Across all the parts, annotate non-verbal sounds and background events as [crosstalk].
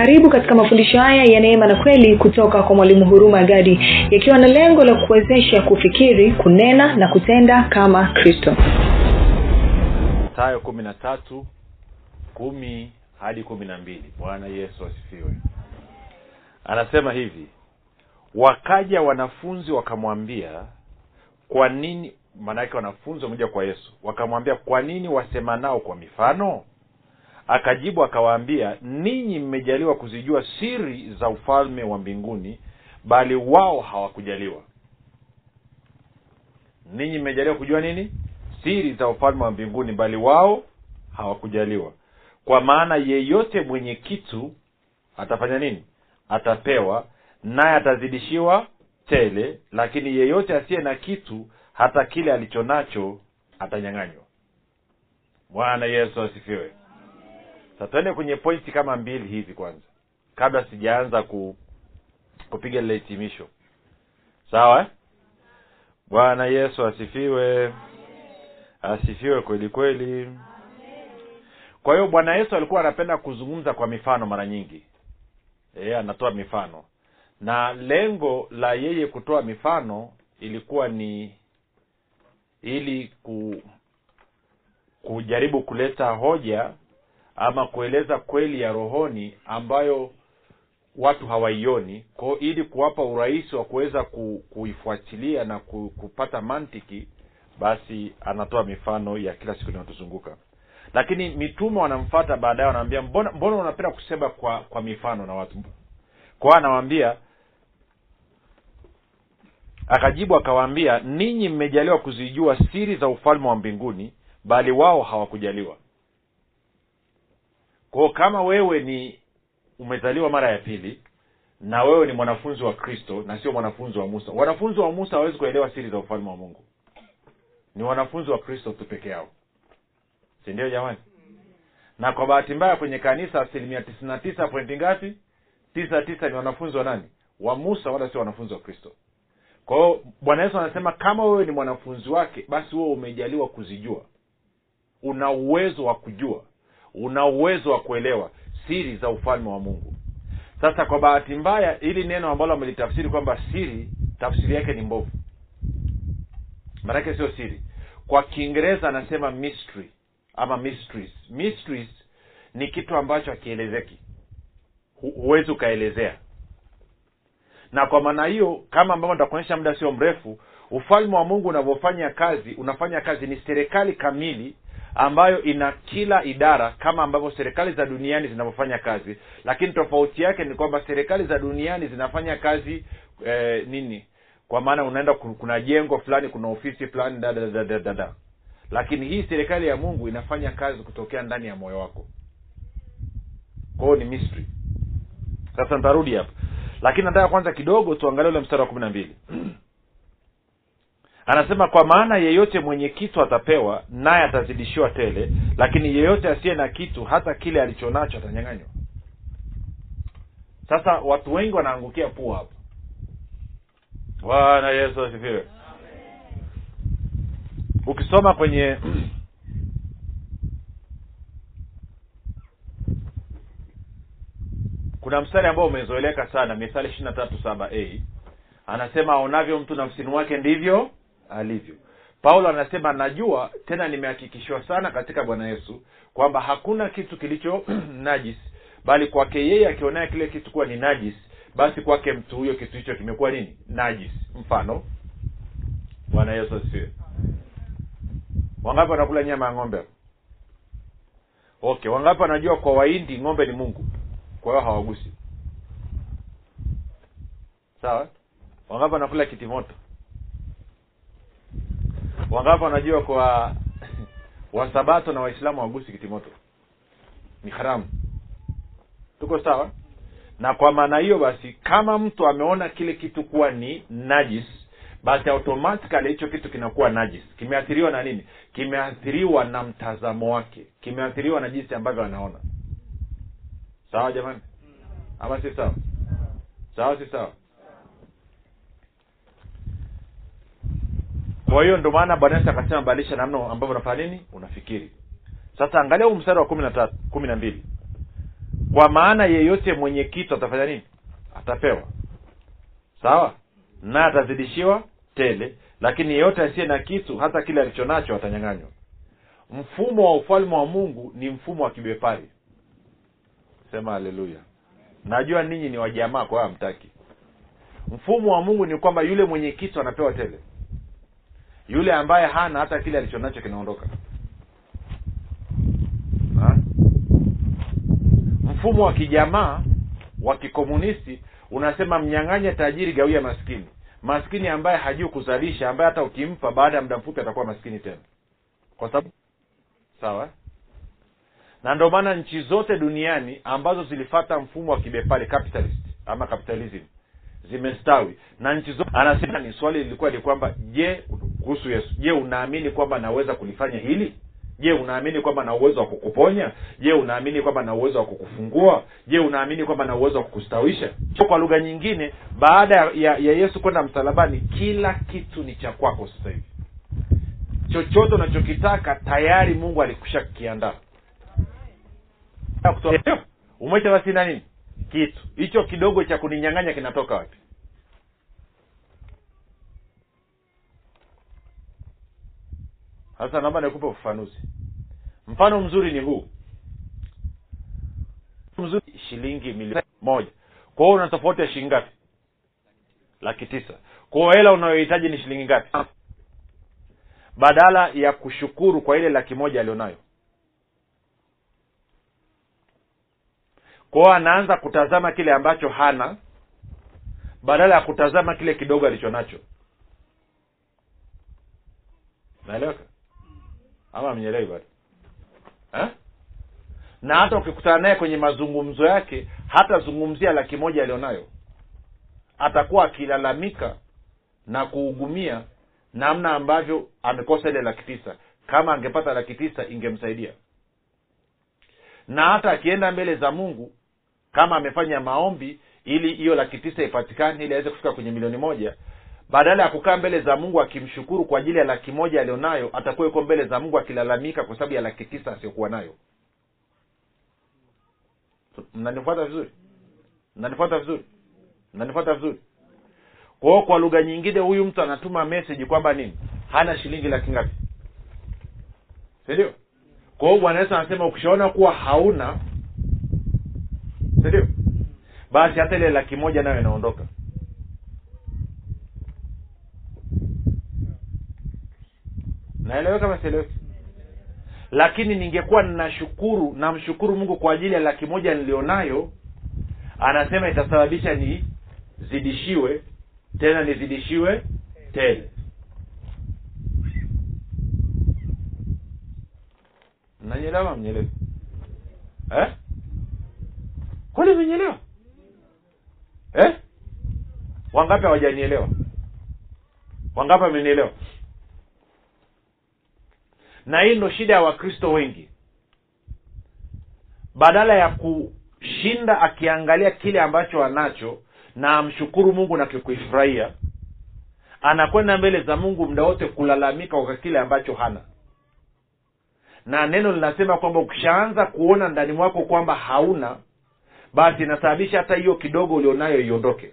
karibu katika mafundisho haya ya neema na kweli kutoka kwa mwalimu huruma gadi yakiwa na lengo la kuwezesha kufikiri kunena na kutenda kama kristo. Tayo kumi na tatu kumi hadi kumi na mbili. Bwana yesu asifiwe. Anasema hivi wakaja wanafunzi wakamwambia kwa nini? Maanaake wanafunzi wamekuja kwa yesu. Wakamwambia kwa nini wasemanao kwa mifano akajibu akawaambia ninyi mmejaliwa kuzijua siri za ufalme wa mbinguni bali wao hawakujaliwa. Ninyi mmejaliwa kujua nini? Siri za ufalme wa mbinguni bali wao hawakujaliwa. Kwa maana yeyote mwenye kitu atafanya nini? Atapewa naye atazidishiwa tele lakini yeyote asiye na kitu hata kile alicho nacho atanyang'anywa. Bwana yesu asifiwe tuende kwenye pointi kama mbili hivi kwanza kabla sijaanza ku kupiga lile hitimisho. Sawa eh? bwana yesu asifiwe. Asifiwe kweli kweli. Kwa hiyo bwana yesu alikuwa anapenda kuzungumza kwa mifano mara nyingi. E, anatoa mifano. Na lengo la yeye kutoa mifano ilikuwa ni ili ku kujaribu kuleta hoja ama kueleza kweli ya rohoni ambayo watu hawaioni. Ko ili kuwapa urahisi wa kuweza ku, kuifuatilia na ku, kupata mantiki basi anatoa mifano ya kila siku inayotuzunguka. Lakini mitume wanamfata baadaye wanawambia mbona mbona unapenda kusema kwa kwa mifano na watu? Kwao anawambia akajibu akawaambia ninyi mmejaliwa kuzijua siri za ufalme wa mbinguni bali wao hawakujaliwa kwao kama wewe ni umezaliwa mara ya pili na wewe ni mwanafunzi wa kristo na sio mwanafunzi wa musa. Wanafunzi wa musa hawawezi kuelewa siri za ufalme wa mungu. Ni wanafunzi wa kristo tu peke yao. Sindio jamani? Na kwa bahati mbaya kwenye kanisa asilimia tisini na tisa pointi ngapi? Tisa tisa ni wanafunzi wa nani? Wa musa wala sio wanafunzi wa kristo. Kwa hiyo bwana yesu anasema kama wewe ni mwanafunzi wake basi wewe umejaliwa kuzijua. Una uwezo wa kujua una uwezo wa kuelewa siri za ufalme wa mungu. Sasa kwa bahati mbaya hili neno ambalo amelitafsiri kwamba siri tafsiri yake ni mbovu. Maanake sio siri. Kwa kiingereza anasema mystery ama mysteries. Mysteries ni kitu ambacho hakielezeki. Huwezi ukaelezea. Na kwa maana hiyo kama ambavyo nitakuonyesha muda sio mrefu ufalme wa mungu unavyofanya kazi unafanya kazi ni serikali kamili ambayo ina kila idara kama ambavyo serikali za duniani zinavyofanya kazi. Lakini tofauti yake ni kwamba serikali za duniani zinafanya kazi eh, nini? Kwa maana unaenda kuna jengo fulani kuna ofisi fulani da, da, da, da, da, da. lakini hii serikali ya mungu inafanya kazi kutokea ndani ya moyo wako. Kwao ni mystery sasa nitarudi hapa. Lakini nataka kwanza kidogo tuangalie ule mstari wa kumi na mbili [clears throat] anasema kwa maana yeyote mwenye kitu atapewa naye atazidishiwa tele lakini yeyote asiye na kitu hata kile alichonacho atanyang'anywa. Sasa watu wengi wanaangukia pua hapa bwana yesu asifiwe. Ukisoma kwenye [clears throat] kuna mstari ambao umezoeleka sana mithali ishiri na tatu saba a. Anasema aonavyo mtu nafsini wake ndivyo alivyo. Paulo anasema najua tena nimehakikishiwa sana katika bwana yesu kwamba hakuna kitu kilicho [clears throat] najis bali kwake yeye akionaye kile kitu kuwa ni najis basi kwake mtu huyo kitu hicho kimekuwa nini? Najis mfano bwana yesu asifiwe. Wangapi wanakula nyama ya ng'ombe? Okay wangapi wanajua kwa waindi ng'ombe ni mungu? Kwa hiyo hawagusi. Sawa? Wangapi wanakula kitimoto wangapi wanajua kwa wasabato na waislamu wagusi kitimoto? Ni haramu. Tuko sawa? Na kwa maana hiyo basi kama mtu ameona kile kitu kuwa ni najis basi automatically hicho kitu kinakuwa najis. Kimeathiriwa na nini? Kimeathiriwa na mtazamo wake. Kimeathiriwa na jinsi ambavyo anaona. Sawa jamani? Ama si sawa? Sawa si sawa kwa hiyo ndio maana bwana yesu akasema badilisha namna ambavyo unafanya nini? Unafikiri. Sasa angalia huu mstari wa kumi na na mbili. Kwa maana yeyote mwenye kitu atafanya nini? Atapewa. Sawa? Naye atazidishiwa tele. Lakini yeyote asiye na kitu hata kile alichonacho atanyang'anywa. Mfumo wa ufalme wa mungu ni mfumo wa kibepari. Sema haleluya. Najua ninyi ni wajamaa kwa hamtaki. Mfumo wa mungu ni kwamba yule mwenye kitu anapewa tele yule ambaye hana hata kile alichonacho kinaondoka. Ha? mfumo wa kijamaa wa kikomunisti unasema mnyang'anye tajiri gawia maskini. Maskini ambaye hajui kuzalisha ambaye hata ukimpa baada ya muda mfupi atakuwa maskini tena. Kwa sababu sawa? Na ndio maana nchi zote duniani ambazo zilifata mfumo wa kibepari capitalist ama capitalism zimestawi. Na nchi zote anasema ni swali lilikuwa ni kwamba je kuhusu yesu. Je unaamini kwamba naweza kulifanya hili? Je unaamini kwamba na uwezo wa kukuponya? Je unaamini kwamba na uwezo wa kukufungua? Je unaamini kwamba na uwezo wa kukustawisha? Kwa lugha nyingine baada ya, ya, yesu kwenda msalabani kila kitu ni cha kwako sasa hivi. Chochote unachokitaka tayari mungu alikusha kiandaa umwete basi na nini? Kitu. Hicho kidogo cha kuninyang'anya kinatoka wapi sasa naomba nikupe ufafanuzi. Mfano mzuri ni huu. Mzuri shilingi milioni moja. Kwa hiyo una tofauti ya shilingi ngapi? Laki tisa. Kwa hela unayohitaji ni shilingi ngapi? Badala ya kushukuru kwa ile laki moja alionayo. Kwao anaanza kutazama kile ambacho hana badala ya kutazama kile kidogo alicho nacho naeleweka ama mnyelewi bado. Eh? na hata ukikutana naye kwenye mazungumzo yake hatazungumzia laki moja alionayo. Atakuwa akilalamika na kuugumia namna ambavyo amekosa ile laki tisa. Kama angepata laki tisa ingemsaidia. Na hata akienda mbele za mungu kama amefanya maombi ili hiyo laki tisa ipatikane ili aweze kufika kwenye milioni moja badala ya kukaa mbele za mungu akimshukuru kwa ajili ya laki moja alionayo atakuwa yuko mbele za mungu akilalamika kwa sababu ya laki tisa asiyokuwa nayo. Mnanifuata vizuri? Mnanifuata vizuri? Mnanifuata vizuri? Kwa kwa lugha nyingine huyu mtu anatuma meseji kwamba nini? Hana shilingi laki ngapi? Sindio kwa bwana yesu anasema ukishaona kuwa hauna sindio basi hata ile laki moja nayo inaondoka naeleweka masieleweki lakini ningekuwa ninashukuru namshukuru mungu kwa ajili ya laki moja nilionayo. Anasema itasababisha nizidishiwe tena nizidishiwe tele. Mnanyelewa mnyelewi eh? kweli mmenyelewa eh? wangapi hawajanielewa? Wangapi wamenielewa na hii ndo shida ya wakristo wengi. Badala ya kushinda akiangalia kile ambacho anacho na amshukuru mungu na kikuifurahia anakwenda mbele za mungu muda wote kulalamika kwa kile ambacho hana. Na neno linasema kwamba ukishaanza kuona ndani mwako kwamba hauna basi inasababisha hata hiyo kidogo ulionayo iondoke.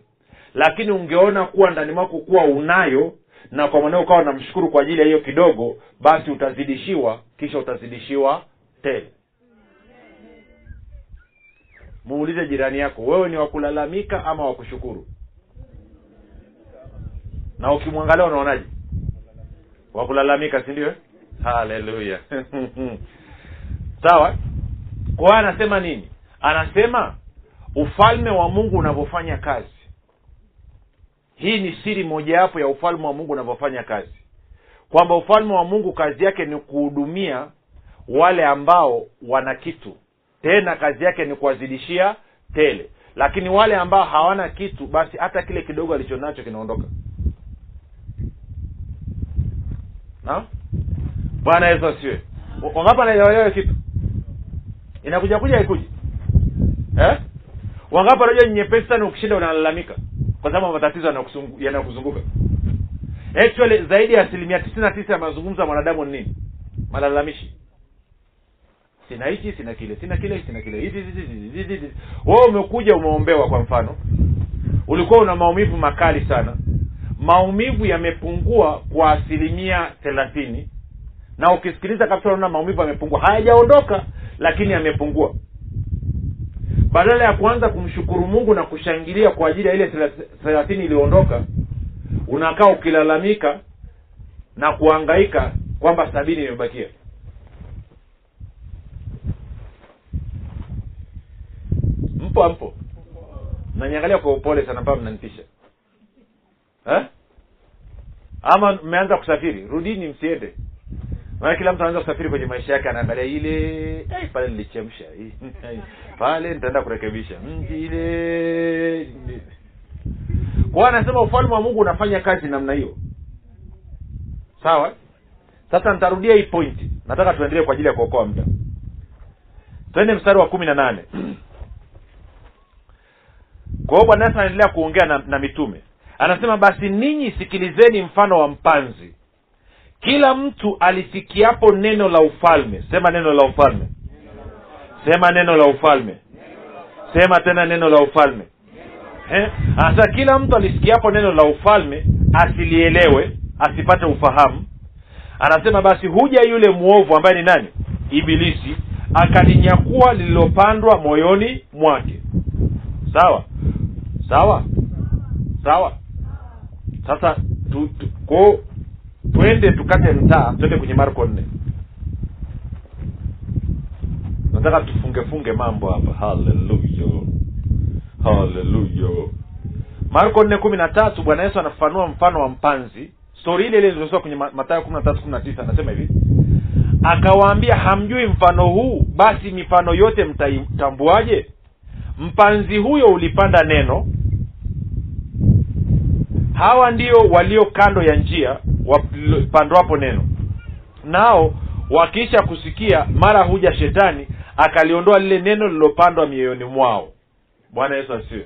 Lakini ungeona kuwa ndani mwako kuwa unayo na kwa mwanao ukawa namshukuru kwa ajili ya hiyo kidogo basi utazidishiwa kisha utazidishiwa tele muulize jirani yako wewe ni wakulalamika ama wakushukuru na ukimwangalia unaonaje? Wakulalamika si ndio? Haleluya. [laughs] Sawa? Kwa anasema nini? Anasema ufalme wa mungu unavyofanya kazi hii ni siri mojawapo ya ufalme wa mungu unavyofanya kazi. Kwamba ufalme wa mungu kazi yake ni kuhudumia wale ambao wana kitu. Tena kazi yake ni kuwazidishia tele. Lakini wale ambao hawana kitu basi hata kile kidogo alichonacho kinaondoka. Na? Bwana yesu asiwe wangapi anaelewa kitu? Inakuja kuja haikuji. Eh? wangapi anajua nyepesi sana ukishinda unalalamika kwa sababu matatizo yanayokuzunguka. Actually zaidi ya asilimia tisini na tisa ya mazungumzo ya mwanadamu ni nini? Malalamishi. Sina hichi sina kile sina kile sina kile. Hivi hivi. Wewe umekuja umeombewa kwa mfano. Ulikuwa una maumivu makali sana. Maumivu yamepungua kwa asilimia thelathini. Na ukisikiliza kabisa unaona maumivu yamepungua. Hayajaondoka lakini yamepungua badala ya kuanza kumshukuru mungu na kushangilia kwa ajili ya ile thelathini iliondoka unakaa ukilalamika na kuangaika kwamba sabini imebakia. Mpo ampo mnaniangalia kwa upole sana mpaka mnanipisha eh? ama mmeanza kusafiri rudini msiende maana kila mtu anaweza kusafiri kwenye maisha yake anaangalia ile "Ai, pale nilichemsha pale nitaenda kurekebisha mji ile. Kwa anasema ufalme wa mungu unafanya kazi namna hiyo. Sawa? Sasa nitarudia hii pointi nataka tuendelee kwa ajili ya kuokoa muda. Twende mstari wa kumi na nane. Kwa hiyo bwana yesu anaendelea kuongea na, na mitume. Anasema basi ninyi sikilizeni mfano wa mpanzi kila mtu alisikiapo neno la ufalme. Sema neno la ufalme. Sema neno la ufalme. Sema tena neno la ufalme. Eh? Sasa kila mtu alisikiapo neno la ufalme asilielewe asipate ufahamu. Anasema basi huja yule mwovu ambaye ni nani? Ibilisi akalinyakua lililopandwa moyoni mwake. Sawa? Sawa? Sawa? Sasa tu, tu, ko twende tukate mtaa twende kwenye marko nne. Nataka tufungefunge mambo hapa. Haleluya haleluya marko nne kumi na tatu bwana yesu anafanua mfano wa mpanzi. Stori ile ile ilizosoma kwenye matayo kumi na tatu kumi na tisa anasema hivi. Akawaambia hamjui mfano huu? Basi mifano yote mtaitambuaje mpanzi huyo ulipanda neno hawa ndio walio kando ya njia wapandwapo neno. Nao wakiisha kusikia mara huja shetani akaliondoa lile neno lililopandwa mioyoni mwao. Bwana yesu asiwe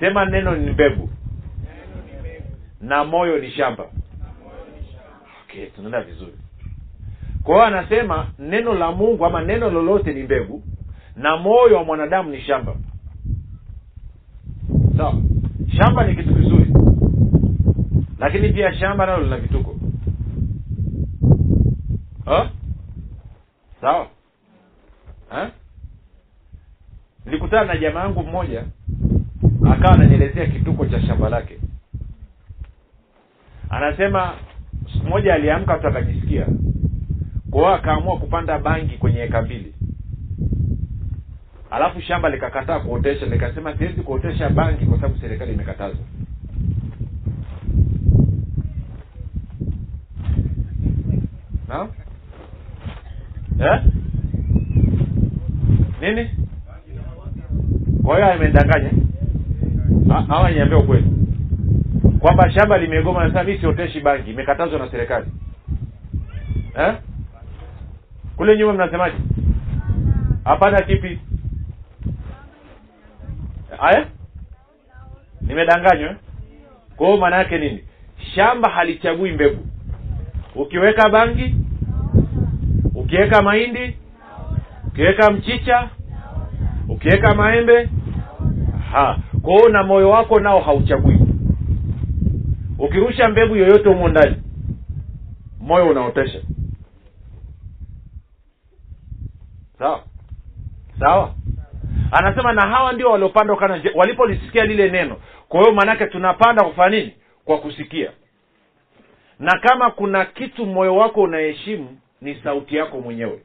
sema neno ni mbegu. Na moyo ni shamba. Okay tunaenda vizuri. Kwa hiyo anasema neno la mungu ama neno lolote ni mbegu na moyo wa mwanadamu ni shamba sawa. Shamba ni kitu kizuri. Lakini pia shamba nalo lina vituko. Sawa. Nilikutana na jamaa yangu mmoja akawa ananielezea kituko cha shamba lake. Anasema siku moja aliamka tu akajisikia kwa akaamua kupanda bangi kwenye eka mbili alafu shamba likakataa kuotesha likasema siwezi kuotesha bangi kwa sababu serikali imekataza na? Eh? nini? Kwa hiyo amendanganya hawa niambia ukweli. Kwamba shamba limegoma nasema mi sioteshi bangi imekatazwa na serikali. Eh? kule nyuma mnasemaje? Hapana kipi aya nimedanganywa. Kwa hiyo maana yake nini? Shamba halichagui mbegu. Ukiweka bangi ukiweka mahindi ukiweka mchicha ukiweka maembe ha. Na moyo wako nao hauchagui. Ukirusha mbegu yoyote humo ndani moyo unaotesha. Sawa? Sawa anasema na hawa ndio waliopanda nje- walipolisikia lile neno. Kwa hiyo maanake tunapanda kufanya nini? Kwa kusikia. Na kama kuna kitu moyo wako unaheshimu ni sauti yako mwenyewe.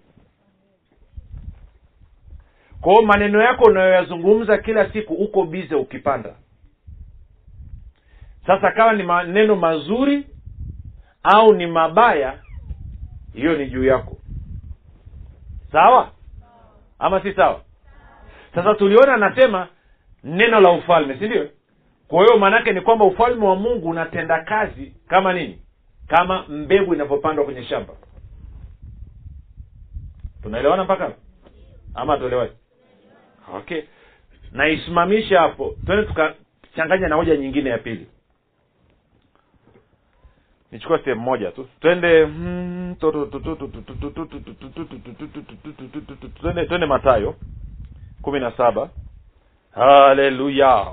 Kwa hiyo maneno yako unayoyazungumza kila siku uko bize ukipanda. Sasa kama ni maneno mazuri au ni mabaya hiyo ni juu yako. Sawa? Ama si sawa sasa tuliona anasema neno la ufalme si ndio kwa hiyo maanaake ni kwamba ufalme wa mungu unatenda kazi kama nini kama mbegu inavyopandwa kwenye shamba tunaelewana mpaka ama tuelewaji okay naisimamisha hapo twende tukachanganya na hoja nyingine ya pili nichukua sehemu moja tu mm, twende twende matayo kumi na saba. Haleluya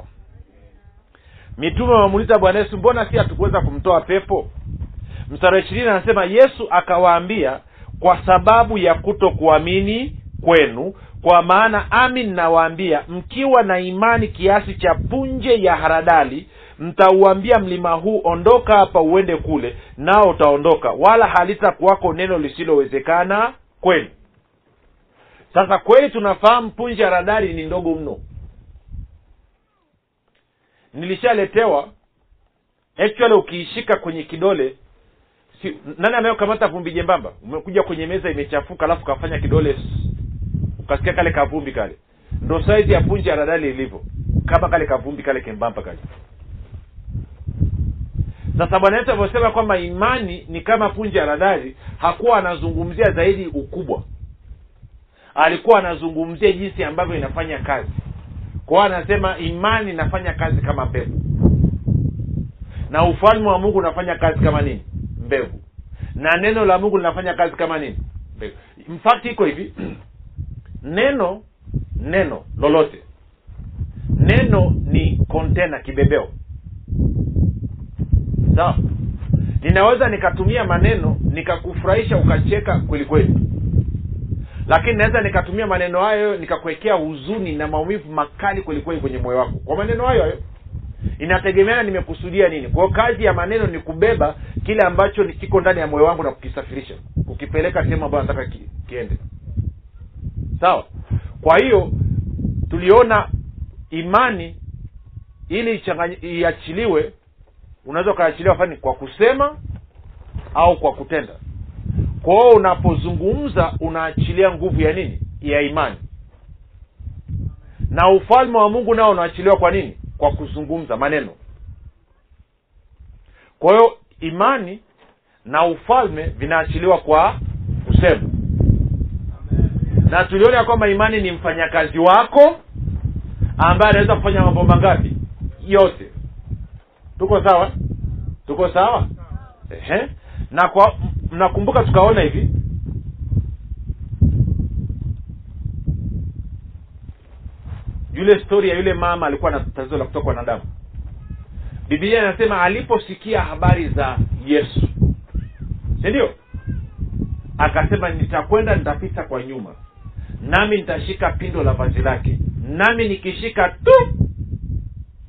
mitume wamuuliza bwana yesu mbona si hatukuweza kumtoa pepo? Mstari wa ishirini anasema yesu akawaambia kwa sababu ya kuto kuamini kwenu kwa maana amin nawaambia mkiwa na imani kiasi cha punje ya haradali mtauambia mlima huu ondoka hapa uende kule nao utaondoka wala halitakuwako neno lisilowezekana kwenu sasa kweli tunafahamu punje ya radari ni ndogo mno. Nilishaletewa. Actually ukiishika kwenye kidole si, nani anayokamata vumbi jembamba? Umekuja kwenye meza imechafuka alafu kafanya kidole ukasikia kale kavumbi kale. Ndo saizi ya punje ya radari ilivyo. Kama kale kavumbi kale kembamba kale. Sasa bwana yetu alivyosema kwamba imani ni kama punje ya radari hakuwa anazungumzia zaidi ukubwa alikuwa anazungumzia jinsi ambavyo inafanya kazi. Kwao anasema imani inafanya kazi kama mbegu. Na ufalme wa mungu unafanya kazi kama nini? Mbegu. Na neno la mungu linafanya kazi kama nini? Mbegu. Mfakti iko hivi. [clears throat] Neno neno lolote. Neno ni kontena kibebeo. Sawa? Ninaweza nikatumia maneno nikakufurahisha ukacheka kweli kweli lakini naweza nikatumia maneno hayo nikakuwekea huzuni na maumivu makali kwelikweli kwenye moyo wako. Kwa maneno hayo hayo inategemeana nimekusudia nini. Kwao kazi ya maneno ni kubeba kile ambacho kiko ndani ya moyo wangu na kukisafirisha kukipeleka sehemu ambayo nataka ki, kiende. Sawa? Kwa hiyo tuliona imani ili iachiliwe unaweza ukaachiliwa fani kwa kusema au kwa kutenda kwa hiyo unapozungumza unaachilia nguvu ya nini? Ya imani. Na ufalme wa mungu nao unaachiliwa kwa nini? Kwa kuzungumza maneno. Kwa hiyo imani na ufalme vinaachiliwa kwa kusema. Na tuliona ya kwamba imani ni mfanyakazi wako ambaye anaweza kufanya mambo mangapi? Yote. Tuko sawa? Tuko sawa? Ehe. na kwa mnakumbuka tukaona hivi? Yule stori ya yule mama alikuwa na tatizo la kutoka na damu. Biblia inasema aliposikia habari za yesu. Si ndio? Akasema nitakwenda nitapita kwa nyuma nami nitashika pindo la vazi lake nami nikishika tu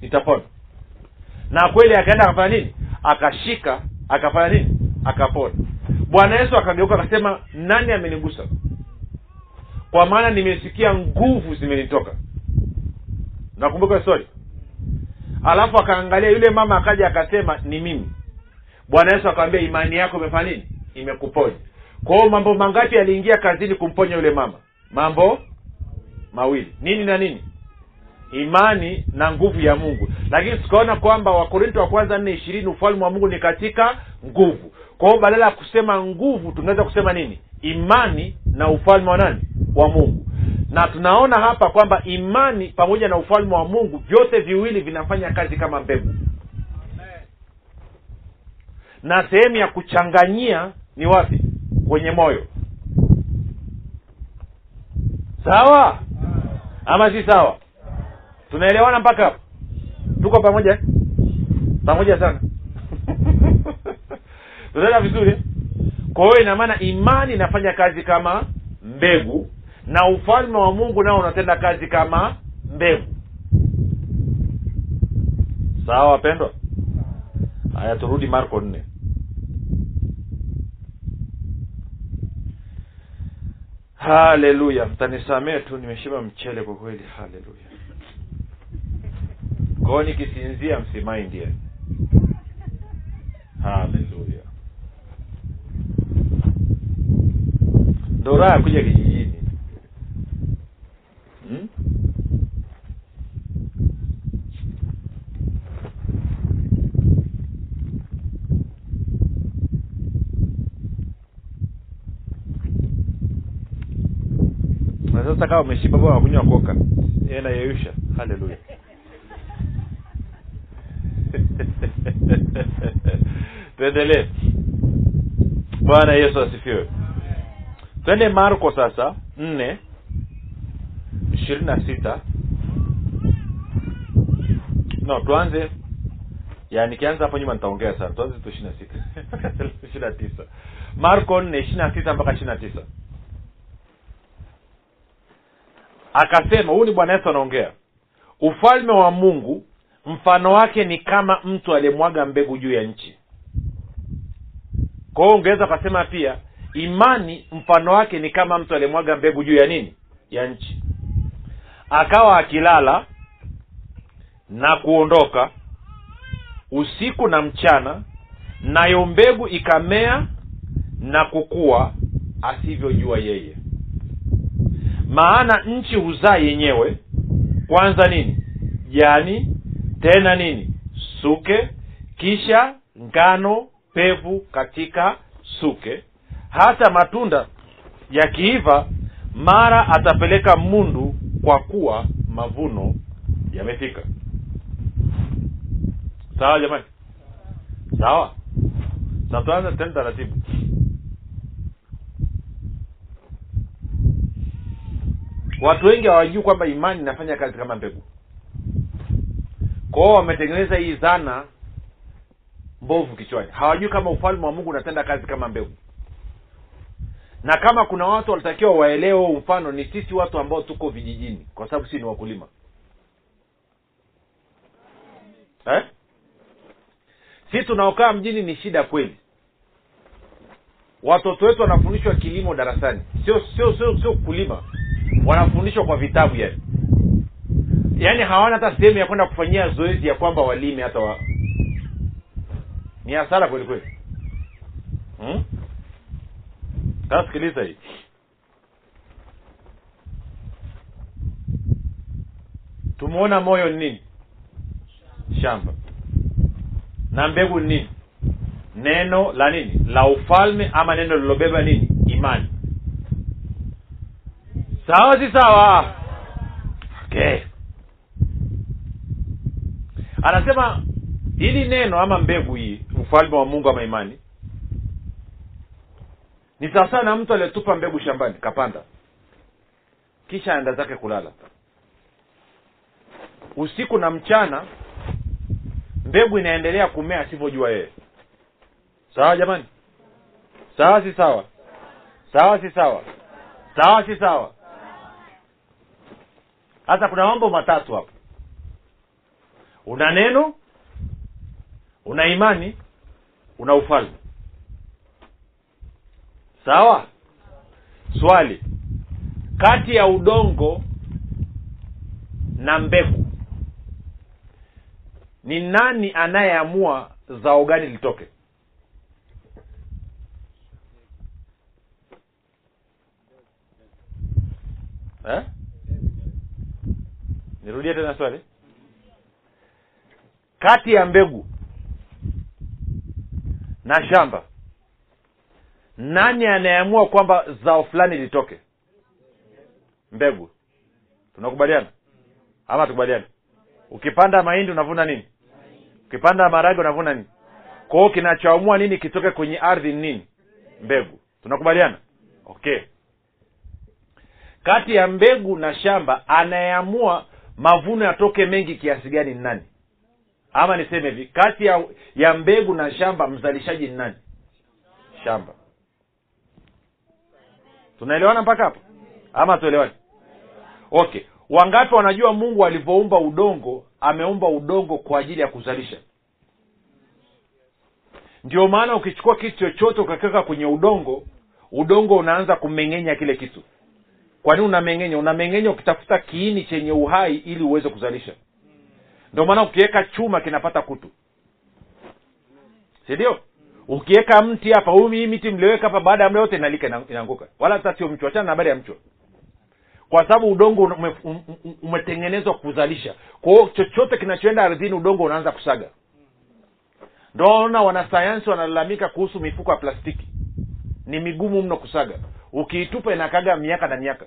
nitapona. Na kweli akaenda akafanya nini? Akashika akafanya nini? Akapona bwana yesu akageuka akasema nani amenigusa? Kwa maana nimesikia nguvu zimenitoka. Nakumbuka stori alafu akaangalia yule mama akaja akasema ni mimi. Bwana yesu akawambia imani yako imefanya nini? Imekuponya. Kwa mambo mangapi aliingia kazini kumponya yule mama? Mambo mawili. Nini na nini? Imani na nguvu ya mungu. Lakini tukaona kwamba wakorinto wa kwanza nne ishirini ufalme wa mungu ni katika nguvu kwa hiyo badala ya kusema nguvu tunaweza kusema nini? Imani na ufalme wa nani? Wa mungu. Na tunaona hapa kwamba imani pamoja na ufalme wa mungu vyote viwili vinafanya kazi kama mbegu. Na sehemu ya kuchanganyia ni wapi? Kwenye moyo. Sawa? Ama si sawa? Tunaelewana mpaka hapo? Tuko pamoja pamoja sana tunaenda vizuri? Kwa hiyo ina maana imani inafanya kazi kama mbegu na ufalme wa mungu nao unatenda kazi kama mbegu. Sawa wapendwa? Haya turudi marko nne. Haleluya. Mtanisamee tu nimeshiba mchele kwa kweli. Haleluya. Kwao nikisinzia msimai ndiye. Haleluya ndo raha kuja kijijini. Hmm? na sasa kama umeshiba bwana wakunywa koka. Nayeyusha haleluya [laughs] tuendelee. Bwana yesu asifiwe twende marko sasa nne ishirini na sita. No tuanze. Ya nikianza hapo nyuma nitaongea sana. Tuanze tu ishiri sita. [laughs] Ishiri na tisa. Marko nne ishiri na sita mpaka ishiri na tisa. Akasema huyu ni bwana yesu anaongea. Ufalme wa mungu mfano wake ni kama mtu aliyemwaga mbegu juu ya nchi. Kwa hiyo ungeweza ukasema pia imani mfano wake ni kama mtu aliyemwaga mbegu juu ya nini? Ya nchi. Akawa akilala na kuondoka usiku na mchana nayo mbegu ikamea na kukua asivyojua yeye. Maana nchi huzaa yenyewe. Kwanza nini? Jani tena nini? Suke kisha ngano pevu katika suke hata matunda yakiiva mara atapeleka mundu kwa kuwa mavuno yamefika. Sawa jamani? Sawa? Sa tuanze tena taratibu. Watu wengi hawajui kwamba imani inafanya kazi kama mbegu. Kwao wametengeneza hii dhana mbovu kichwani. Hawajui kama ufalme wa mungu unatenda kazi kama mbegu na kama kuna watu walitakiwa waelewe huo mfano ni sisi watu ambao tuko vijijini kwa sababu sisi ni wakulima. Eh? si tunaokaa mjini ni shida kweli. Watoto wetu wanafundishwa kilimo darasani. Sio sio sio sio kulima. Wanafundishwa kwa vitabu yani. Yaani hawana hata sehemu ya kwenda kufanyia zoezi ya kwamba walime hata wa ni hasara kweli kweli. Hmm? Sasa sikiliza hii. Tumeona moyo ni nini? Shamba. Na mbegu ni nini? Neno la nini? La ufalme ama neno lilobeba nini? Imani. Sawa si sawa? Okay. Anasema hili neno ama mbegu hii ufalme wa mungu ama imani ni sawasawa na mtu aliyetupa mbegu shambani kapanda. Kisha aenda zake kulala. Usiku na mchana mbegu inaendelea kumea asivyojua yeye. Sawa jamani? Sawa si sawa? Sawa si sawa? Sawa si sawa? Sasa kuna mambo matatu hapo. Una neno una imani una ufalme sawa? Swali. Kati ya udongo na mbegu ni nani anayeamua zao gani litoke? Eh? nirudie tena swali. Kati ya mbegu na shamba nani anayeamua kwamba zao fulani litoke? Mbegu. Tunakubaliana? Ama tukubaliani ukipanda mahindi unavuna nini? Ukipanda marage unavuna nini? Kwa hiyo kinachoamua nini kitoke kwenye ardhi nini? Mbegu. Tunakubaliana? Okay. Kati ya mbegu na shamba anayeamua mavuno yatoke mengi kiasi gani ni nani? Ama niseme hivi kati ya, ya mbegu na shamba mzalishaji ni nani? Shamba tunaelewana mpaka hapo? Ama tuelewani okay. Wangapi wanajua mungu alivyoumba udongo ameumba udongo kwa ajili ya kuzalisha? Ndio maana ukichukua kitu chochote ukakiweka kwenye udongo udongo unaanza kumeng'enya kile kitu. Kwa nini unameng'enya? Unameng'enya ukitafuta kiini chenye uhai ili uweze kuzalisha. Ndio maana ukiweka chuma kinapata kutu. Sindio ukiweka mti hapa huu miti mlioweka hapa baada ya muda yote inalika inaanguka. Wala hata sio mchwa achana na habari ya mchwa. Kwa sababu udongo um, um, umetengenezwa kuzalisha. Kwa chochote kinachoenda ardhini udongo unaanza kusaga. Ndoona wanasayansi wanalalamika kuhusu mifuko ya plastiki. Ni migumu mno kusaga. Ukiitupa inakaga miaka na miaka.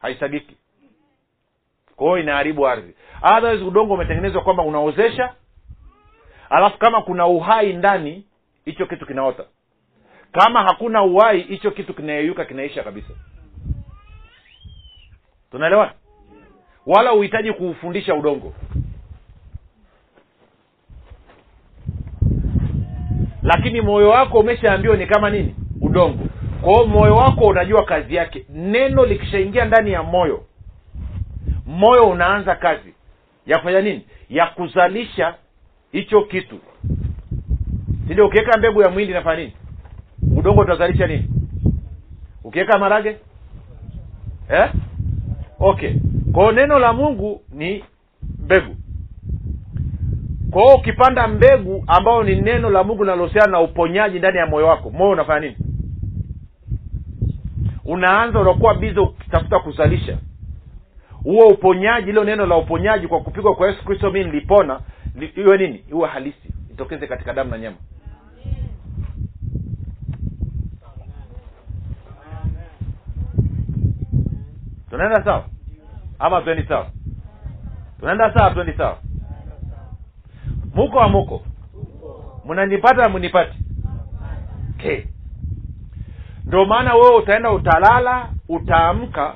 Haisagiki. Kwa inaharibu ardhi. Otherwise udongo umetengenezwa kwamba unaozesha. Alafu kama kuna uhai ndani hicho kitu kinaota. Kama hakuna uhai hicho kitu kinayeyuka kinaisha kabisa. Tunaelewana? Wala uhitaji kuufundisha udongo. Lakini moyo wako umeshaambiwa ni kama nini? Udongo. Kwa hiyo moyo wako unajua kazi yake. Neno likishaingia ndani ya moyo moyo unaanza kazi. Ya kufanya nini? Ya kuzalisha hicho kitu sindio ukiweka mbegu ya mwindi inafanya nini? Udongo utazalisha nini? Ukiweka marage eh? okay. Kwao neno la mungu ni mbegu. Kwao ukipanda mbegu ambayo ni neno la mungu linalohusiana na uponyaji ndani ya moyo wako moyo unafanya nini? Unaanza unakuwa biza ukitafuta kuzalisha. Huo uponyaji ilo neno la uponyaji kwa kupigwa kwa yesu kristo mi nilipona iwe nini? Iwe halisi. Itokeze katika damu na nyama tunaenda sawa? Ama twendi sawa? Tunaenda sawa twendi sawa? Muko wa muko? Mnanipata na mnipati? Okay. ndio maana wewe utaenda utalala utaamka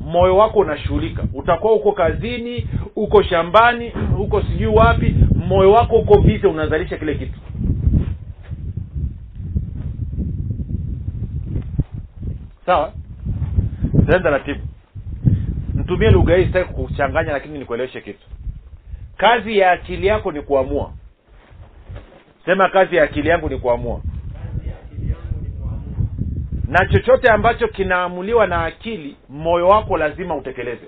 moyo wako unashughulika. Utakuwa uko kazini uko shambani uko sijui wapi moyo wako uko bize unazalisha kile kitu. Sawa tena taratibu. Mtumie lugha hii sitaki kuchanganya lakini nikueleweshe kitu. Kazi ya akili yako ni kuamua. Sema kazi ya akili yangu ni kuamua. Na chochote ambacho kinaamuliwa na akili moyo wako lazima utekeleze.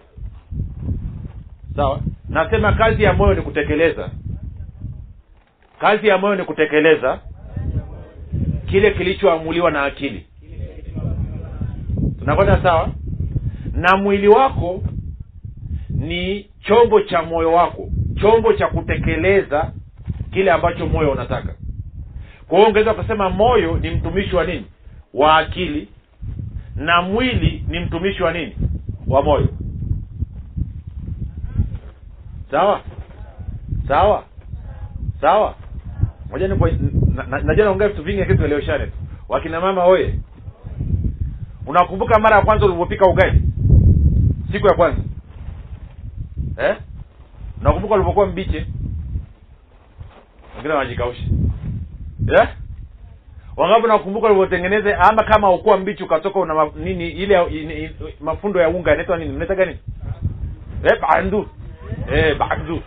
Sawa? Nasema kazi ya moyo ni kutekeleza. Kazi ya moyo ni kutekeleza kile kilichoamuliwa na akili. Tunakwenda sawa na mwili wako ni chombo cha moyo wako chombo cha kutekeleza kile ambacho moyo unataka. Kwa hiyo ungeweza ukasema moyo ni mtumishi wa nini? Wa akili na mwili ni mtumishi wa nini? Wa moyo. Sawa? Sawa? Sawa? Moja najua naongea vitu vingi lakini tueleweshane tu. Wakina mama oye. Unakumbuka mara ya kwanza ulivyopika ugali siku ya kwanza. Eh? Nakumbuka ulivyokuwa mbiche wengine wanajikausha. Yeah? wangapi nakumbuka ulivyotengeneza ama kama ukuwa mbichi ukatoka una nini ile mafundo ya unga inaitwa nini? Mnaitaga nini eh bandu. Eh bandu.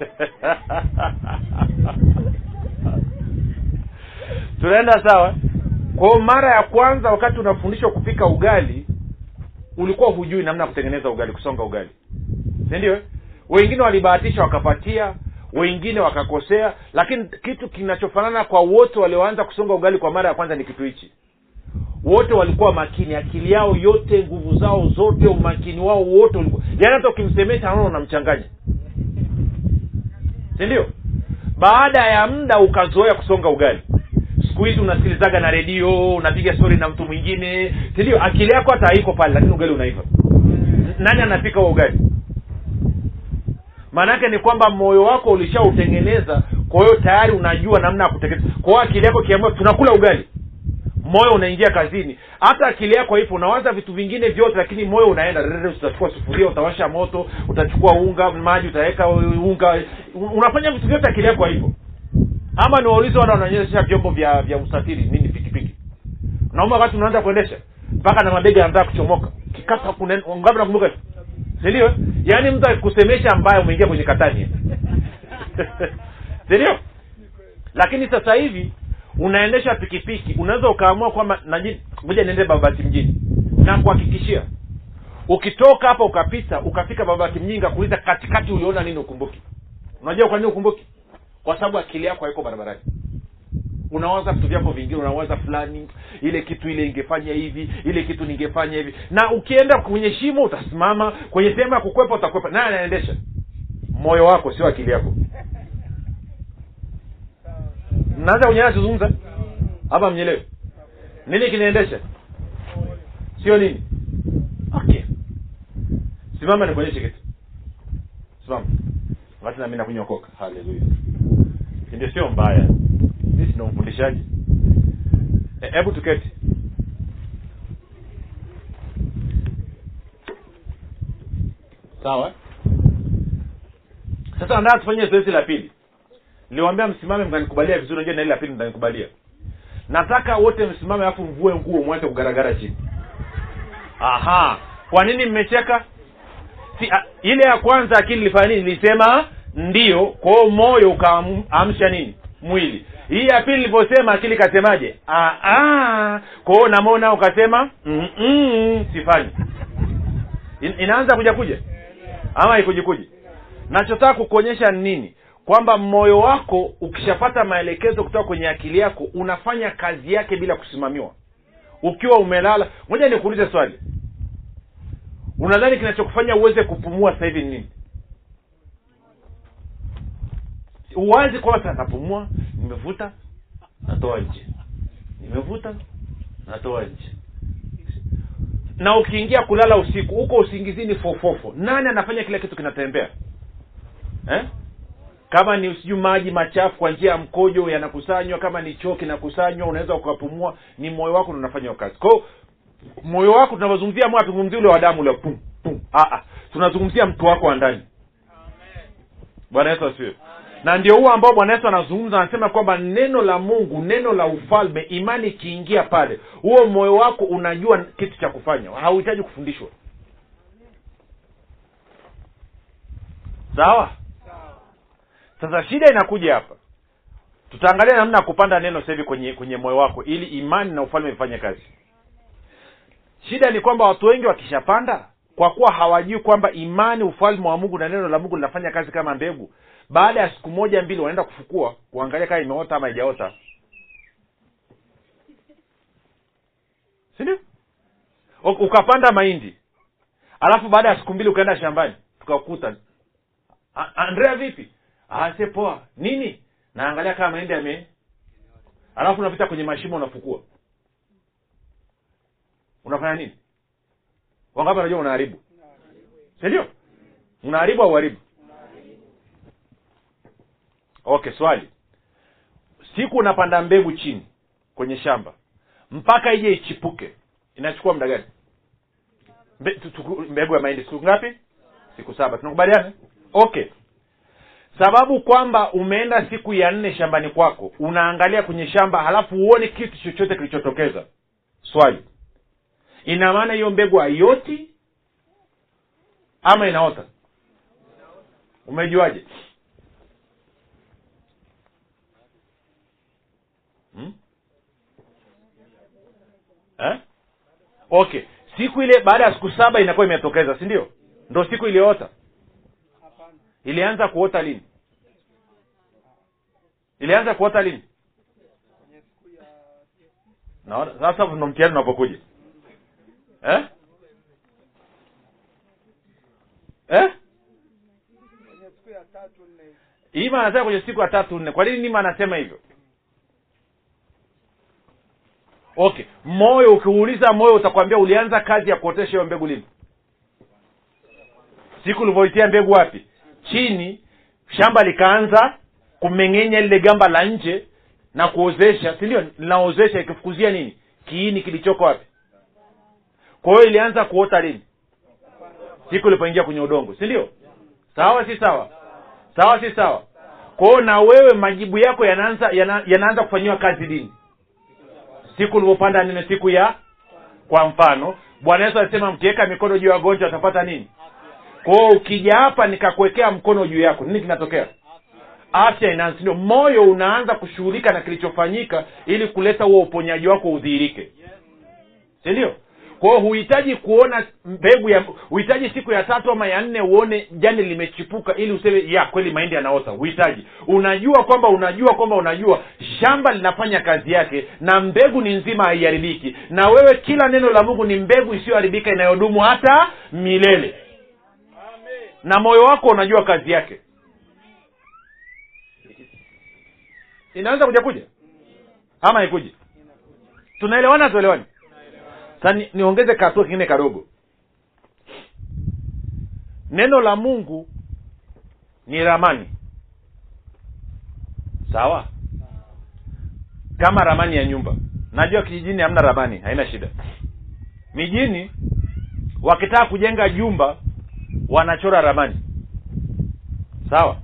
[laughs] Tunaenda sawa? Kwa hiyo mara ya kwanza wakati unafundishwa kupika ugali ulikuwa hujui namna ya kutengeneza ugali kusonga ugali. Sindio wengine walibahatisha wakapatia wengine wakakosea lakini kitu kinachofanana kwa wote walioanza kusonga ugali kwa mara ya kwanza ni kitu hichi. Wote walikuwa makini akili yao yote nguvu zao zote umakini wao wote ulikuwa. Yaani hata ukimsemesha naona unamchanganya. Sindio baada ya muda ukazoea kusonga ugali siku hizi unasikilizaga na redio unapiga stori na mtu mwingine. Sindio akili yako hata haiko pale lakini ugali unaiva. Nani anapika huo ugali? Maanaake ni kwamba moyo wako ulishautengeneza kwa hiyo tayari unajua namna ya kutekeleza kwa hiyo akili yako kiamua tunakula ugali moyo unaingia kazini. Hata akili yako ipo unawaza vitu vingine vyote lakini moyo unaenda utachukua sufuria utawasha moto utachukua unga maji utaweka unga. Unafanya vitu vyote akili yako haipo ama niwaulize wale wanaonyesha vyombo vya vya usafiri nini pikipiki? Nauma wakati unaanza kuendesha mpaka na mabega yanataka kuchomoka. Kikasa ngapi nakumbuka sindio yaani mtu akikusemesha ambaye umeingia kwenye katani. [laughs] Sindio lakini sasa hivi unaendesha pikipiki unaweza ukaamua kwamba ngoja niende babati mjini. Na kuhakikishia ukitoka hapa ukapita ukafika babati mjini kakuuliza katikati uliona nini ukumbuki? Unajua kwa nini ukumbuki kwa sababu akili yako haiko barabarani. Unawaza vitu vyako vingine unawaza fulani ile kitu ile ingefanya hivi ile kitu ningefanya hivi. Na ukienda kwenye shimo utasimama kwenye sehemu ya kukwepa utakwepa. Naye anaendesha? Moyo wako sio akili yako. Mnaanza kwenye nachozungumza hapa mnyelewe nini kinaendesha? Sio nini? Okay. Simama nikuonyeshe kitu. Simama. Wakati nami nakunywa koka haleluya ndio sio mbaya. Sisi ndo mfundishaji hebu tuketi. Sawa. Sasa nataka tufanye zoezi la pili. Niliwambia msimame mkanikubalia vizuri. Najua na la pili mtanikubalia nataka wote msimame alafu mvue nguo mwache kugaragara chini. Aha. Kwa nini mmecheka? Si, a, ile ya kwanza akili ilifanya nini? Ilisema ndio kwao moyo ukaamsha nini? Mwili. Hii ya pili ilivyosema akili ikasemaje? Kwao na nao ukasema "Mm-mm, sifanyi. In, inaanza kuja kuja? Ama ikujikuji nachotaka kukuonyesha nini? Kwamba moyo wako ukishapata maelekezo kutoka kwenye akili yako unafanya kazi yake bila kusimamiwa. Ukiwa umelala moja nikuulize swali. Unadhani kinachokufanya uweze kupumua sasa hivi ni nini uwazi kwamba sasa napumua nimevuta natoa nje. Nimevuta natoa nje. Na ukiingia kulala usiku huko usingizini fofofo nani anafanya kila kitu kinatembea? Eh? kama ni sijui maji machafu kwa njia ya mkojo yanakusanywa kama ni choo kinakusanywa unaweza ukapumua ni moyo wako unafanya kazi. Kwao moyo wako tunavyozungumzia moyo hatuzungumzii ule wa damu ule pum pum ah, ah. tunazungumzia mtu wako wa ndani. Bwana yesu asifiwe na ndio huo ambao bwana yesu anazungumza anasema kwamba neno la mungu neno la ufalme imani ikiingia pale huo moyo wako unajua kitu cha kufanya. Hauhitaji kufundishwa. Sawa? Sasa shida inakuja hapa. Tutaangalia namna ya kupanda neno sasa kwenye kwenye moyo wako ili imani na ufalme ifanye kazi. Shida ni kwamba watu wengi wakishapanda kwa kuwa hawajui kwamba imani ufalme wa mungu na neno la mungu linafanya kazi kama mbegu baada ya siku moja mbili wanaenda kufukua kuangalia kama imeota ama haijaota. Sindio? Ukapanda mahindi. Alafu baada ya siku mbili ukaenda shambani tukakuta andrea vipi? Ase poa. Nini? Naangalia kama mahindi ame alafu unapita kwenye mashimo unafukua. Unafanya nini? Wangapi wanajua unaharibu? Sindio? Unaharibu au uharibu okay swali. Siku unapanda mbegu chini kwenye shamba mpaka ije ichipuke inachukua muda gani? Mbegu ya mahindi siku ngapi? Siku saba. Tunakubaliana? Okay. Sababu kwamba umeenda siku ya nne shambani kwako unaangalia kwenye shamba halafu uone kitu chochote kilichotokeza. Swali. Ina maana hiyo mbegu haioti ama inaota? Umejuaje hmm? Eh? okay. Siku ile baada ya siku saba inakuwa imetokeza si ndio? Ndo siku iliyoota. Ilianza kuota lini? Ilianza kuota lini? Naona sasa ndo mtihani unapokuja. Eh? eh? ima anasema kwenye siku ya tatu nne. Kwa nini nima anasema hivyo okay. Moyo ukiuliza moyo utakwambia ulianza kazi ya kuotesha hiyo mbegu lini? Siku ulivyoitia mbegu wapi? Chini shamba likaanza kumeng'enya lile gamba la nje na kuozesha si ndio? Linaozesha ikifukuzia nini? Kiini kilichoko wapi? Kwa hiyo ilianza kuota lini? Siku ilipoingia kwenye udongo si ndio? Sawa si sawa? Sawa si sawa? Kwa hiyo na wewe majibu yako yanaanza yana, yanaanza kufanyiwa kazi lini siku ulivyopanda nini? Siku ya kwa mfano. Bwana yesu alisema mkiweka mikono juu ya wagonjwa watapata nini? Kwao ukija hapa nikakuwekea mkono juu yako nini kinatokea? Afya inaanza. Ndio moyo unaanza kushughulika na kilichofanyika ili kuleta huo uponyaji wako udhihirike. Sindio kwao huhitaji kuona mbegu ya huhitaji siku ya tatu ama ya nne uone jani limechipuka ili useme ya kweli mahindi yanaota huhitaji. Unajua kwamba unajua kwamba unajua shamba linafanya kazi yake na mbegu ni nzima haiharibiki. Na wewe kila neno la mungu ni mbegu isiyoharibika inayodumu hata milele. Na moyo wako unajua kazi yake. Inaweza kuja kuja? Ama ikuje tunaelewana tuelewani sasa ni, niongeze katua kingine kadogo. Neno la mungu ni ramani. Sawa? Kama ramani ya nyumba. Najua kijijini hamna ramani haina shida. Mijini wakitaka kujenga jumba wanachora ramani. Sawa?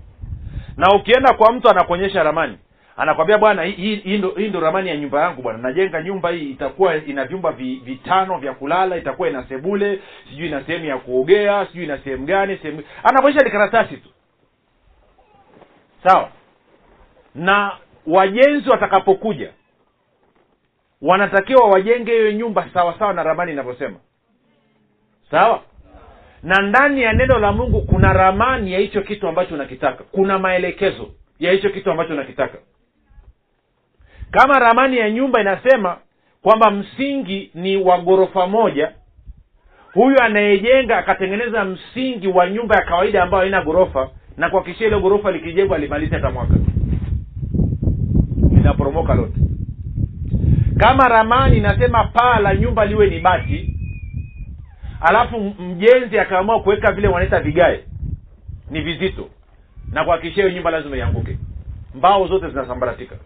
Na ukienda kwa mtu anakuonyesha ramani anakwambia bwana hii- ndo, ramani ya nyumba yangu bwana. Najenga nyumba hii itakuwa ina vyumba vitano vya kulala itakuwa ina sebule sijui ina sehemu ya kuogea sijui ina sehemu gani sehemu anakuonyesha ni karatasi tu. Sawa. Na wajenzi watakapokuja wanatakiwa wajenge hiyo nyumba sawa sawa na ramani inavyosema. Sawa? Na ndani ya neno la mungu kuna ramani ya hicho kitu ambacho unakitaka. Kuna maelekezo ya hicho kitu ambacho unakitaka kama ramani ya nyumba inasema kwamba msingi ni wa ghorofa moja huyu anayejenga akatengeneza msingi wa nyumba ya kawaida ambayo haina ghorofa na kuhakikishia ile ghorofa likijengwa alimaliza hata mwaka. Linaporomoka lote. Kama ramani inasema paa la nyumba liwe ni bati alafu mjenzi akaamua kuweka vile wanaita vigae ni vizito na kuhakikishia hiyo nyumba lazima ianguke. Mbao zote zinasambaratika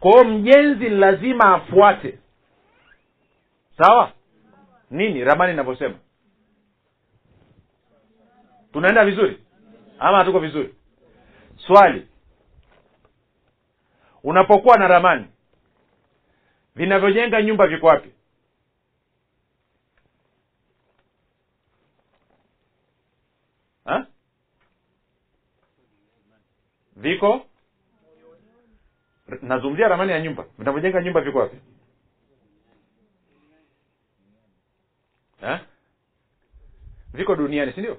kwa mjenzi lazima afuate. Sawa? Nini? Ramani inavyosema. Tunaenda vizuri? Ama hatuko vizuri? Swali. Unapokuwa na ramani vinavyojenga nyumba viko wapi? Viko nazungumzia ramani ya nyumba. Vinavyojenga nyumba viko wapi? Viko duniani si ndio?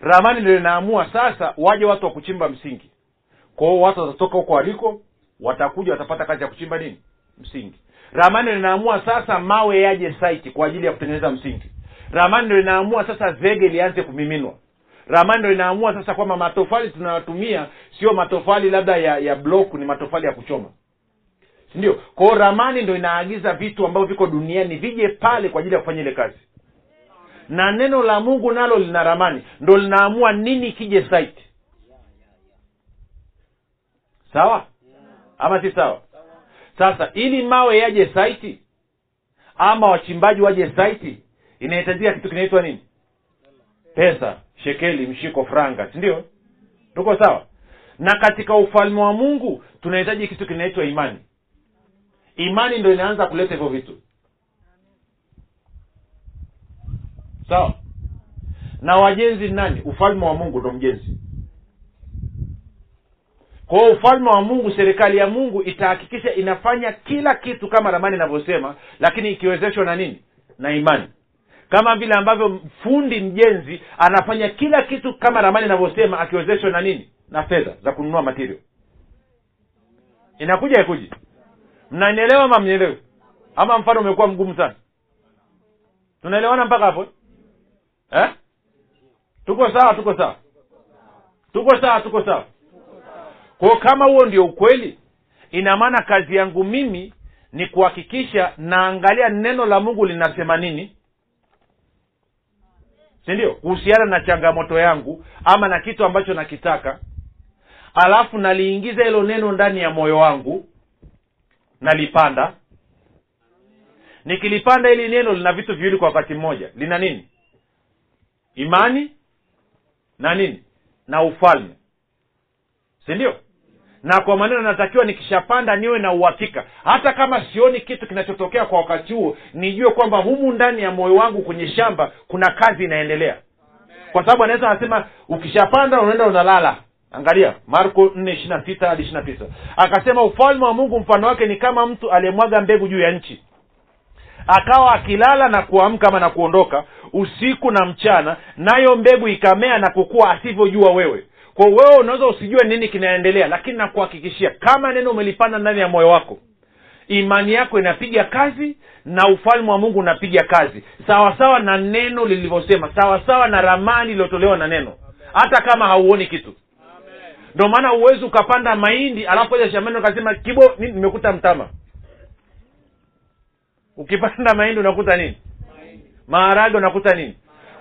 Ramani ndio linaamua sasa waje watu wa kuchimba msingi. Kwao watu watatoka huko waliko watakuja watapata kazi ya kuchimba nini? Msingi. Ramani ndio inaamua sasa mawe yaje site kwa ajili ya kutengeneza msingi. Ramani ndio linaamua sasa zege lianze kumiminwa ramani ndo inaamua sasa kwamba matofali tunayotumia sio matofali labda ya ya block ni matofali ya kuchoma. Sindio? Kwao ramani ndo inaagiza vitu ambavyo viko duniani vije pale kwa ajili ya kufanya ile kazi. Na neno la mungu nalo lina ramani. Ndo linaamua nini kije site. Sawa? Ama si sawa? Sasa ili mawe yaje saiti ama wachimbaji waje saiti inahitajika kitu kinaitwa nini pesa shekeli mshiko franga si ndio? Tuko sawa? Na katika ufalme wa mungu tunahitaji kitu kinaitwa imani. Imani ndo inaanza kuleta hivyo vitu. Sawa? Na wajenzi ni nani? Ufalme wa mungu ndo mjenzi. Kwa ufalme wa mungu serikali ya mungu itahakikisha inafanya kila kitu kama ramani inavyosema lakini ikiwezeshwa na nini? Na imani kama vile ambavyo fundi mjenzi anafanya kila kitu kama ramani inavyosema akiwezeshwa na nini? Na fedha za kununua material. Inakuja ikuji mnanielewa ama mnielewe ama mfano umekuwa mgumu sana? Tunaelewana mpaka hapo? Eh? tuko sawa tuko sawa? Tuko sawa tuko sawa? Kwao kama huo ndio ukweli ina maana kazi yangu mimi ni kuhakikisha naangalia neno la mungu linasema nini si ndio kuhusiana na changamoto yangu ama na kitu ambacho nakitaka. Alafu naliingiza hilo neno ndani ya moyo wangu nalipanda. Nikilipanda hili neno lina vitu viwili kwa wakati mmoja. Lina nini? Imani na nini? Na ufalme. Si ndio na kwa maneno natakiwa nikishapanda niwe na uhakika. Hata kama sioni kitu kinachotokea kwa wakati huo nijue kwamba humu ndani ya moyo wangu kwenye shamba kuna kazi inaendelea. Kwa sababu anaweza anasema ukishapanda unaenda unalala. Angalia marko nne sita hadi tisa. Akasema ufalme wa mungu mfano wake ni kama mtu aliyemwaga mbegu juu ya nchi. Akawa akilala na kuamka ama na kuondoka usiku na mchana nayo mbegu ikamea na kukua asivyojua wewe kwa wewe unaweza usijue nini kinaendelea lakini nakuhakikishia kama neno umelipanda ndani ya moyo wako imani yako inapiga kazi na ufalme wa mungu unapiga kazi. Sawasawa sawa na neno lilivyosema sawasawa na ramani iliyotolewa na neno hata kama hauoni kitu. Ndio maana huwezi ukapanda mahindi alafu aja shambani ukasema kibo nimekuta mtama. Ukipanda mahindi unakuta nini? Maharage unakuta nini?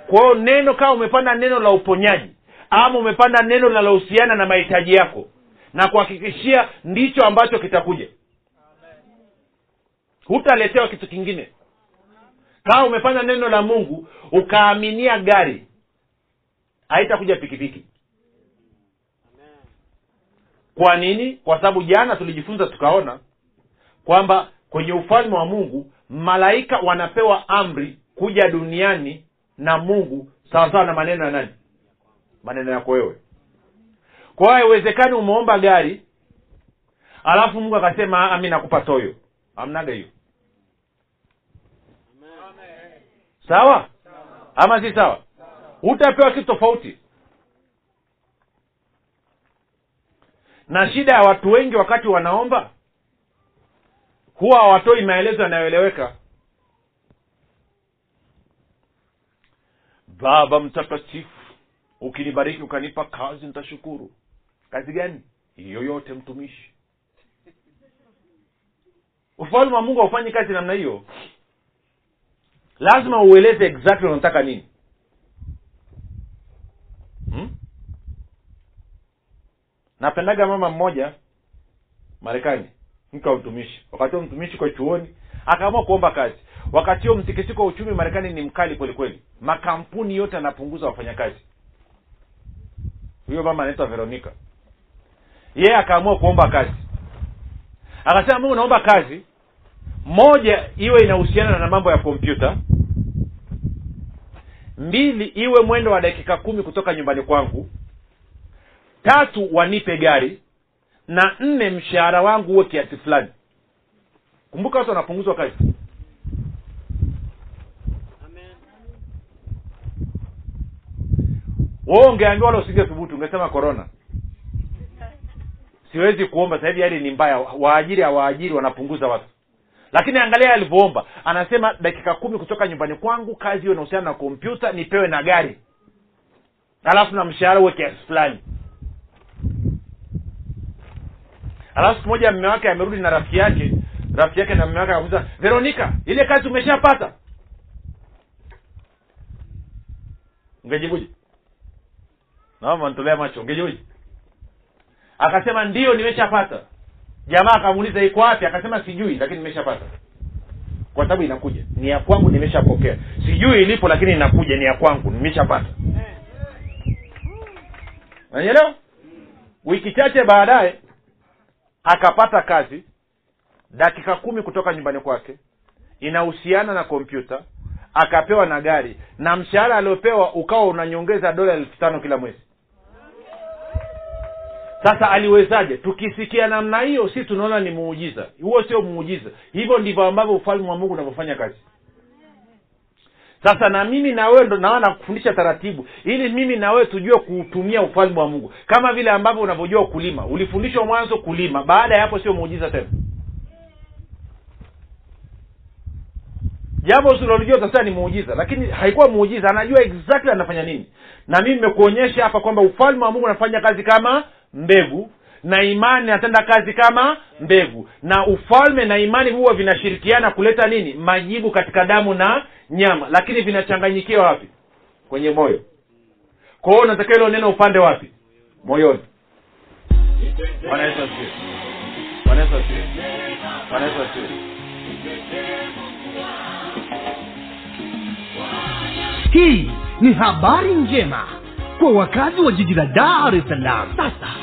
Kwa hiyo neno kama umepanda neno la uponyaji ama umepanda neno linalohusiana na mahitaji yako na kuhakikishia ndicho ambacho kitakuja. Hutaletewa kitu kingine. Kama umepanda neno la mungu ukaaminia gari haitakuja pikipiki. Kwa nini? Kwa sababu jana tulijifunza tukaona kwamba kwenye ufalme wa mungu malaika wanapewa amri kuja duniani na mungu sawasawa na maneno ya nani maneno yako wewe. Kwa haiwezekani umeomba gari alafu mungu akasema "Ah, mi nakupa toyo. Amnaga hiyo. Sawa? Ama si sawa? Utapewa kitu tofauti. Na shida ya watu wengi wakati wanaomba huwa hawatoi maelezo yanayoeleweka. Baba mtakatifu ukinibariki ukanipa kazi nitashukuru. Kazi gani? Yoyote mtumishi. Ufalme wa mungu haufanyi kazi namna hiyo. Lazima ueleze exactly unataka nini. Hmm? napendaga mama mmoja marekani. Mke wa mtumishi. Wakati huo mtumishi kwa chuoni akaamua kuomba kazi. Wakati huo mtikisiko wa uchumi marekani ni mkali kweli kweli makampuni yote anapunguza wafanyakazi huyo mama anaitwa veronica. Yeye akaamua kuomba kazi. Akasema mungu naomba kazi. Moja iwe inahusiana na mambo ya kompyuta. Mbili iwe mwendo wa dakika kumi kutoka nyumbani kwangu. Tatu wanipe gari. Na nne mshahara wangu huwe kiasi fulani. Kumbuka watu wanapunguzwa kazi wewe ungeambiwa wala usinge thubutu ungesema korona siwezi kuomba sasa hali ni mbaya. Waajiri hawaajiri wanapunguza watu. Lakini angalia alivyoomba. Anasema dakika kumi kutoka nyumbani kwangu kazi hiyo inahusiana na kompyuta nipewe na gari. Alafu na mshahara uwe kiasi fulani. Alafu siku moja mme wake amerudi na rafiki yake rafiki yake na mme wake akamuuliza veronika ile kazi umeshapata? Ungejibuje naoma nitolea macho ungejibuje akasema ndio nimeshapata. Jamaa akamuuliza iko wapi? Akasema sijui lakini nimeshapata. Kwa sababu inakuja. Ni ya kwangu nimeshapokea. Sijui ilipo lakini inakuja. Ni ya kwangu nimeshapata. Nanyelewa wiki chache baadaye akapata kazi. Dakika kumi kutoka nyumbani kwake inahusiana na kompyuta akapewa na gari na mshahara aliopewa ukawa unanyongeza dola elfu tano kila mwezi sasa aliwezaje? Tukisikia namna hiyo si tunaona ni muujiza. Huo sio muujiza. Hivyo ndivyo ambavyo ufalme wa mungu unavyofanya kazi. Sasa na mimi na wewe ndo naona kufundisha taratibu ili mimi na tujue kuutumia ufalme wa mungu. Kama vile ambavyo unavyojua kulima. Ulifundishwa mwanzo kulima. Baada ya hapo sio muujiza tena. Jambo usilolijua utasema ni muujiza. Lakini haikuwa muujiza. Anajua exactly anafanya nini. Na mimi nimekuonyesha hapa kwamba ufalme wa mungu unafanya kazi kama mbegu na imani inatenda kazi kama mbegu. Na ufalme na imani huwa vinashirikiana kuleta nini? Majibu katika damu na nyama. Lakini vinachanganyikiwa wapi? Kwenye moyo. Kwa hiyo unatakiwa hilo neno upande wapi? Moyoni. Hii ni habari njema kwa wakazi wa jiji la dar es salaam. Sasa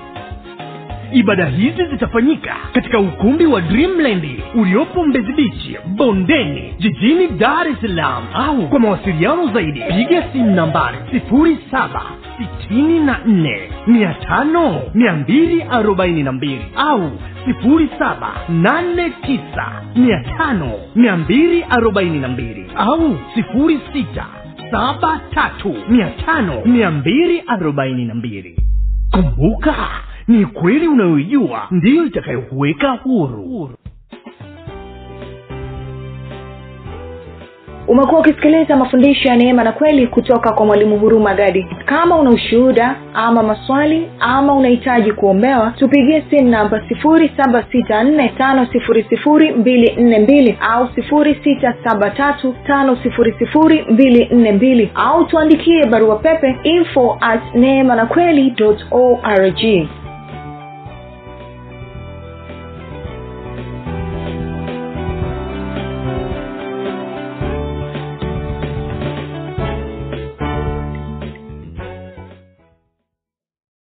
ibada hizi zitafanyika katika ukumbi wa dreamland uliopo mbezi bichi bondeni jijini dar es salaam au kwa mawasiliano zaidi piga simu nambari 07 sitini na nne mia tano mia mbili arobaini na mbili au sifuri saba nane tisa mia tano mia mbili arobaini na mbili au sifuri sita saba tatu mia tano kumbuka ni kweli unayoijua? Ndiyo itakayokuweka huru. Umekuwa ukisikiliza mafundisho ya neema na kweli kutoka kwa mwalimu huruma gadi. Kama una ushuhuda ama maswali ama unahitaji kuombewa tupigie simu namba 7645242 au 6735242 au tuandikie barua pepe info at neema na kweli org